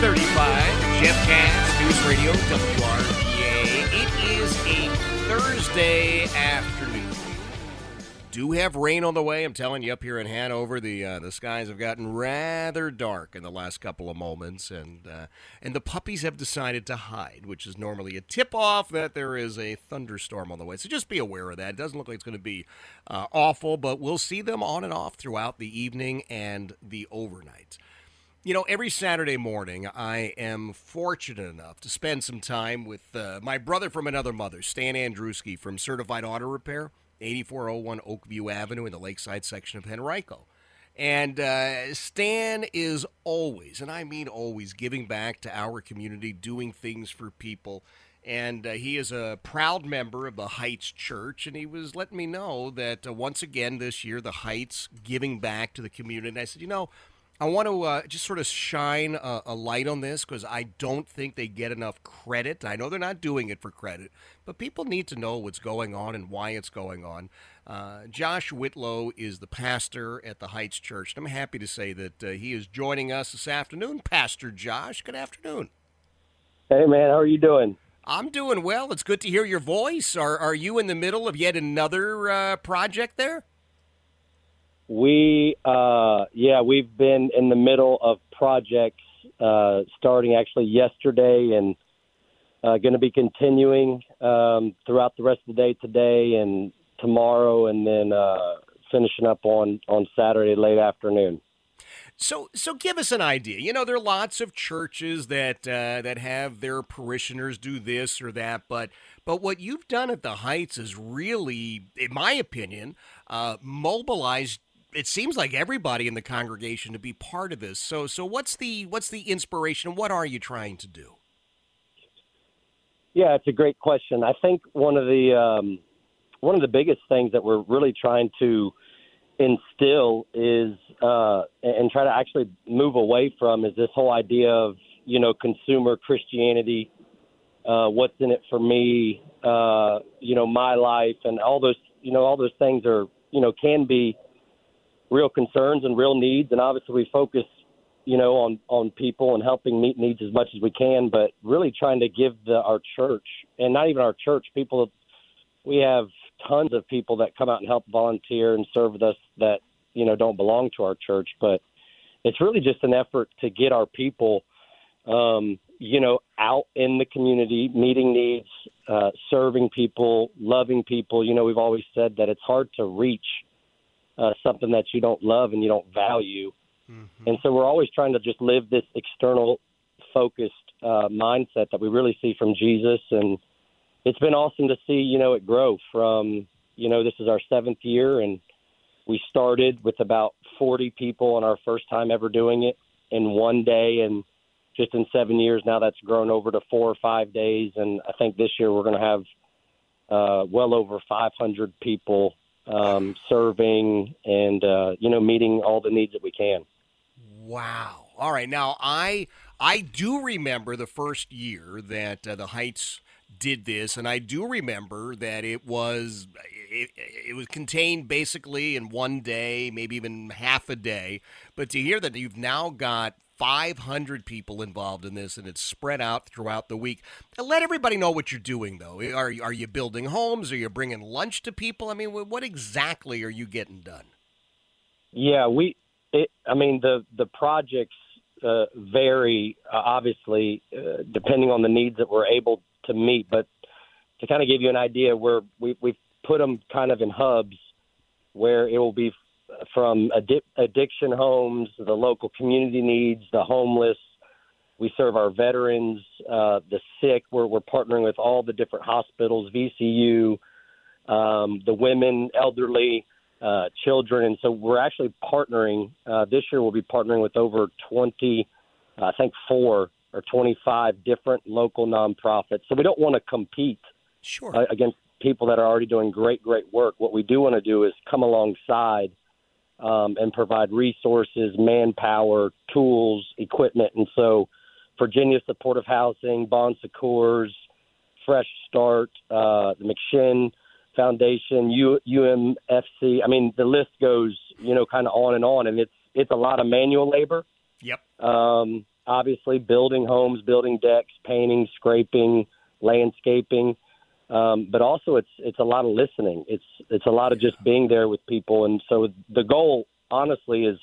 535, Jeff Katz, News Radio, WRVA. It is a Thursday afternoon. Do have rain on the way. I'm telling you, up here in Hanover, the uh, the skies have gotten rather dark in the last couple of moments, and uh, and the puppies have decided to hide, which is normally a tip off that there is a thunderstorm on the way. So just be aware of that. It doesn't look like it's going to be uh, awful, but we'll see them on and off throughout the evening and the overnight. You know, every Saturday morning, I am fortunate enough to spend some time with uh, my brother from another mother, Stan Andruski from Certified Auto Repair, 8401 Oakview Avenue in the Lakeside section of Henrico. And uh, Stan is always, and I mean always, giving back to our community, doing things for people. And uh, he is a proud member of the Heights Church, and he was letting me know that uh, once again this year, the Heights giving back to the community. And I said, you know, I want to uh, just sort of shine a, a light on this because I don't think they get enough credit. I know they're not doing it for credit, but people need to know what's going on and why it's going on. Uh, Josh Whitlow is the pastor at the Heights Church, and I'm happy to say that uh, he is joining us this afternoon. Pastor Josh, good afternoon. Hey, man, how are you doing? I'm doing well. It's good to hear your voice. Are, are you in the middle of yet another uh, project there? We, uh, yeah, we've been in the middle of projects uh, starting actually yesterday and uh, going to be continuing um, throughout the rest of the day today and tomorrow, and then uh, finishing up on on Saturday late afternoon. So, so give us an idea. You know, there are lots of churches that uh, that have their parishioners do this or that, but but what you've done at the Heights is really, in my opinion, uh, mobilized. It seems like everybody in the congregation to be part of this. So, so what's the what's the inspiration? What are you trying to do? Yeah, it's a great question. I think one of the um, one of the biggest things that we're really trying to instill is uh, and try to actually move away from is this whole idea of you know consumer Christianity, uh, what's in it for me, uh, you know my life, and all those you know all those things are you know can be real concerns and real needs, and obviously we focus you know on on people and helping meet needs as much as we can, but really trying to give the, our church and not even our church people. We have tons of people that come out and help volunteer and serve with us that you know don't belong to our church but it's really just an effort to get our people um you know out in the community meeting needs uh serving people loving people you know we've always said that it's hard to reach uh something that you don't love and you don't value mm-hmm. and so we're always trying to just live this external focused uh mindset that we really see from Jesus and it's been awesome to see, you know, it grow from, you know, this is our seventh year and we started with about 40 people on our first time ever doing it in one day. And just in seven years now, that's grown over to four or five days. And I think this year we're going to have uh, well over 500 people um, serving and, uh, you know, meeting all the needs that we can. Wow. All right. Now, I I do remember the first year that uh, the Heights did this, and I do remember that it was it, it, was contained basically in one day, maybe even half a day. But to hear that you've now got 500 people involved in this, and it's spread out throughout the week. Let everybody know what you're doing, though. Are, are you building homes? Are you bringing lunch to people? I mean, what exactly are you getting done? Yeah, we. It, I mean, the the projects uh, vary uh, obviously uh, depending on the needs that we're able to meet. But to kind of give you an idea, where we we've put them kind of in hubs where it will be from addi- addiction homes, the local community needs, the homeless. We serve our veterans, uh, the sick. We're, we're partnering with all the different hospitals, VCU, um, the women, elderly, uh, children. And so we're actually partnering. Uh, this year we'll be partnering with over 20, I think four or 25 different local nonprofits. So we don't want to compete sure. uh, against people that are already doing great, great work. What we do want to do is come alongside um, and provide resources, manpower, tools, equipment. And so Virginia Supportive Housing, Bon Secours, Fresh Start, uh, the McShin Foundation, U, UMFC. I mean, the list goes, you know, kind of on and on. And it's it's a lot of manual labor. Yep. Um, obviously, building homes, building decks, painting, scraping, landscaping. Um, but also, it's it's a lot of listening. It's it's a lot of just being there with people. And so the goal, honestly, is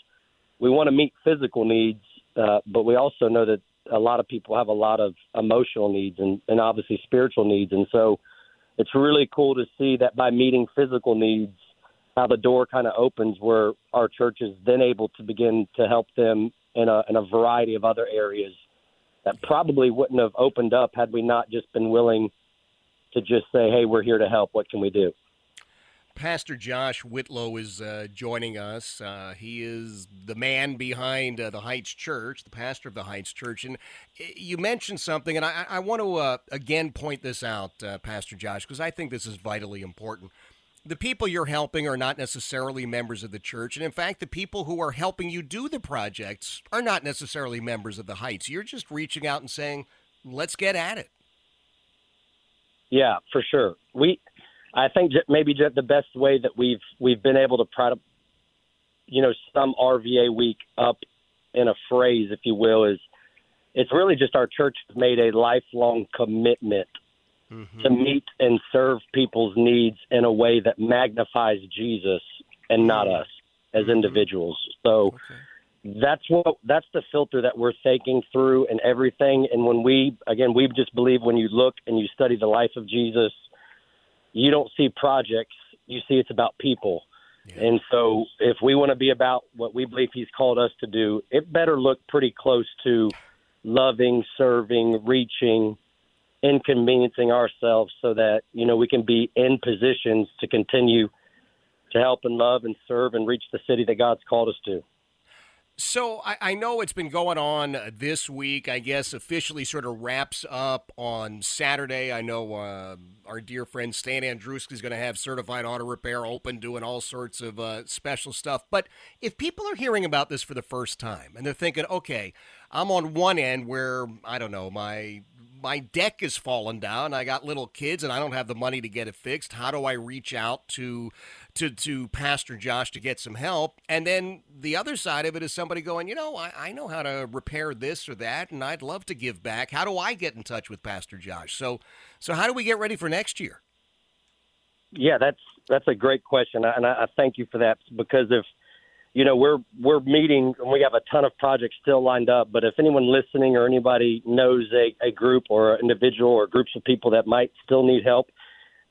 we want to meet physical needs, uh, but we also know that a lot of people have a lot of emotional needs and, and obviously spiritual needs. And so it's really cool to see that by meeting physical needs, how the door kind of opens where our church is then able to begin to help them in a, in a variety of other areas that probably wouldn't have opened up had we not just been willing to just say, hey, we're here to help. What can we do? Pastor Josh Whitlow is uh, joining us. Uh, he is the man behind uh, the Heights Church, the pastor of the Heights Church. And uh, you mentioned something, and I, I want to uh, again point this out, uh, Pastor Josh, because I think this is vitally important. The people you're helping are not necessarily members of the church. And in fact, the people who are helping you do the projects are not necessarily members of the Heights. You're just reaching out and saying, let's get at it. Yeah, for sure. We I think maybe the best way that we've we've been able to to, you know, sum RVA week up in a phrase, if you will, is it's really just our church has made a lifelong commitment mm-hmm. to meet and serve people's needs in a way that magnifies Jesus and not mm-hmm. us as mm-hmm. individuals. So okay. That's what that's the filter that we're thinking through and everything. And when we again, we just believe when you look and you study the life of Jesus you don't see projects, you see it's about people. Yeah. And so, if we want to be about what we believe He's called us to do, it better look pretty close to loving, serving, reaching, inconveniencing ourselves so that, you know, we can be in positions to continue to help and love and serve and reach the city that God's called us to. So I, I, know it's been going on this week. I guess officially sort of wraps up on Saturday. I know uh, our dear friend Stan Andruski is going to have certified auto repair open, doing all sorts of uh, special stuff. But if people are hearing about this for the first time and they're thinking, okay, I'm on one end where I don't know my my deck is fallen down. I got little kids and I don't have the money to get it fixed. How do I reach out to to to Pastor Josh to get some help? And then the other side of it is somebody going, you know, I, I know how to repair this or that, and I'd love to give back. How do I get in touch with Pastor Josh? So so how do we get ready for next year? Yeah, that's that's a great question, and I, I thank you for that because if you know we're we're meeting and we have a ton of projects still lined up but if anyone listening or anybody knows a, a group or an individual or groups of people that might still need help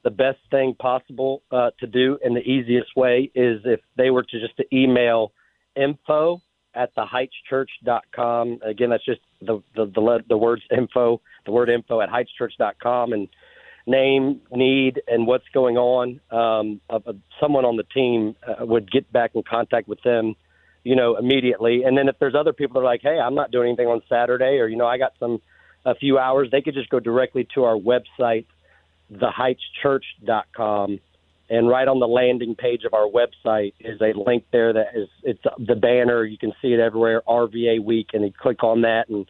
the best thing possible uh, to do and the easiest way is if they were to just to email info at theheightschurch.com again that's just the the the, the words info the word info at heightschurch.com and name, need, and what's going on, um, uh, someone on the team uh, would get back in contact with them, you know, immediately. And then if there's other people that are like, hey, I'm not doing anything on Saturday, or you know, I got some a few hours, they could just go directly to our website, theheightschurch.com. And right on the landing page of our website is a link there that is it's the banner. You can see it everywhere. RVA Week, and you click on that, and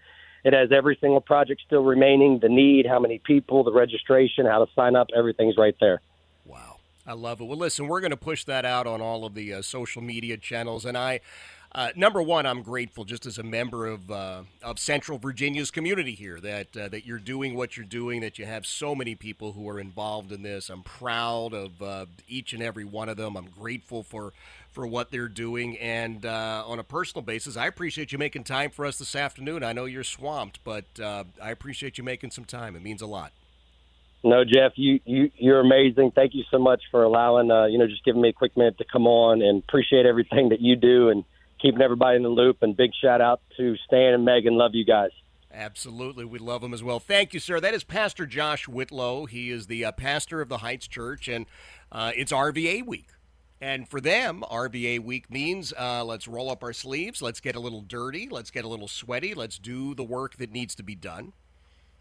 it has every single project still remaining, the need, how many people, the registration, how to sign up. Everything's right there. Wow. I love it. Well, listen, we're going to push that out on all of the uh, social media channels. And I. Uh, number one, I'm grateful just as a member of uh, of Central Virginia's community here that uh, that you're doing what you're doing. That you have so many people who are involved in this. I'm proud of uh, each and every one of them. I'm grateful for for what they're doing, and uh, on a personal basis, I appreciate you making time for us this afternoon. I know you're swamped, but uh, I appreciate you making some time. It means a lot. No, Jeff, you, you you're amazing. Thank you so much for allowing you know just giving me a quick minute to come on and appreciate everything that you do and keeping everybody in the loop. And big shout out to Stan and Megan. Love you guys. Absolutely. We love them as well. Thank you, sir. That is Pastor Josh Whitlow. He is the uh, pastor of the Heights Church, and uh, it's RVA week. And for them, RVA week means uh, let's roll up our sleeves, let's get a little dirty, let's get a little sweaty, let's do the work that needs to be done.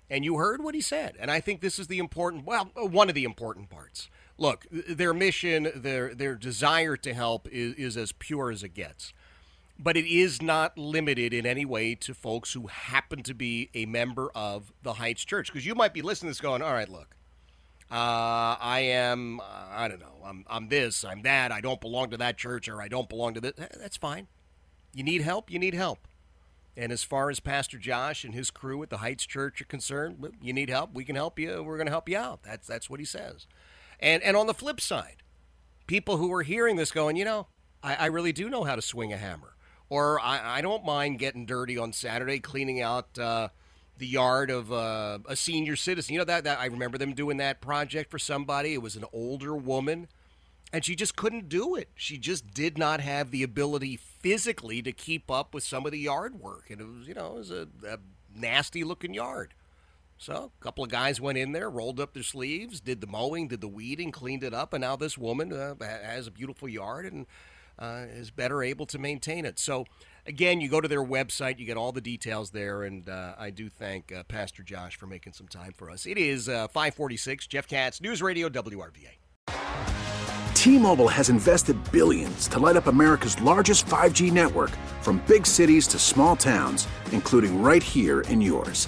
And you heard what he said. And I think this is the important, well, one of the important parts. Look, their mission, their, their desire to help is, is as pure as it gets but it is not limited in any way to folks who happen to be a member of the Heights Church. Because you might be listening to this going, all right, look, uh, I am, uh, I don't know, I'm, I'm this, I'm that, I don't belong to that church, or I don't belong to this. That's fine. You need help, you need help. And as far as Pastor Josh and his crew at the Heights Church are concerned, you need help, we can help you, we're going to help you out. That's, that's what he says. And, and on the flip side, people who are hearing this going, you know, I, I really do know how to swing a hammer or I, I don't mind getting dirty on Saturday, cleaning out uh, the yard of uh, a senior citizen. You know that, that I remember them doing that project for somebody. It was an older woman, and she just couldn't do it. She just did not have the ability physically to keep up with some of the yard work, and it was you know it was a, a nasty looking yard. So a couple of guys went in there, rolled up their sleeves, did the mowing, did the weeding, cleaned it up, and now this woman uh, has a beautiful yard and uh, is better able to maintain it. So, again, you go to their website, you get all the details there, and uh, I do thank uh, Pastor Josh for making some time for us. It is uh, 546, Jeff Katz, News Radio WRVA. T-Mobile has invested billions to light up America's largest 5G network from big cities to small towns, including right here in yours.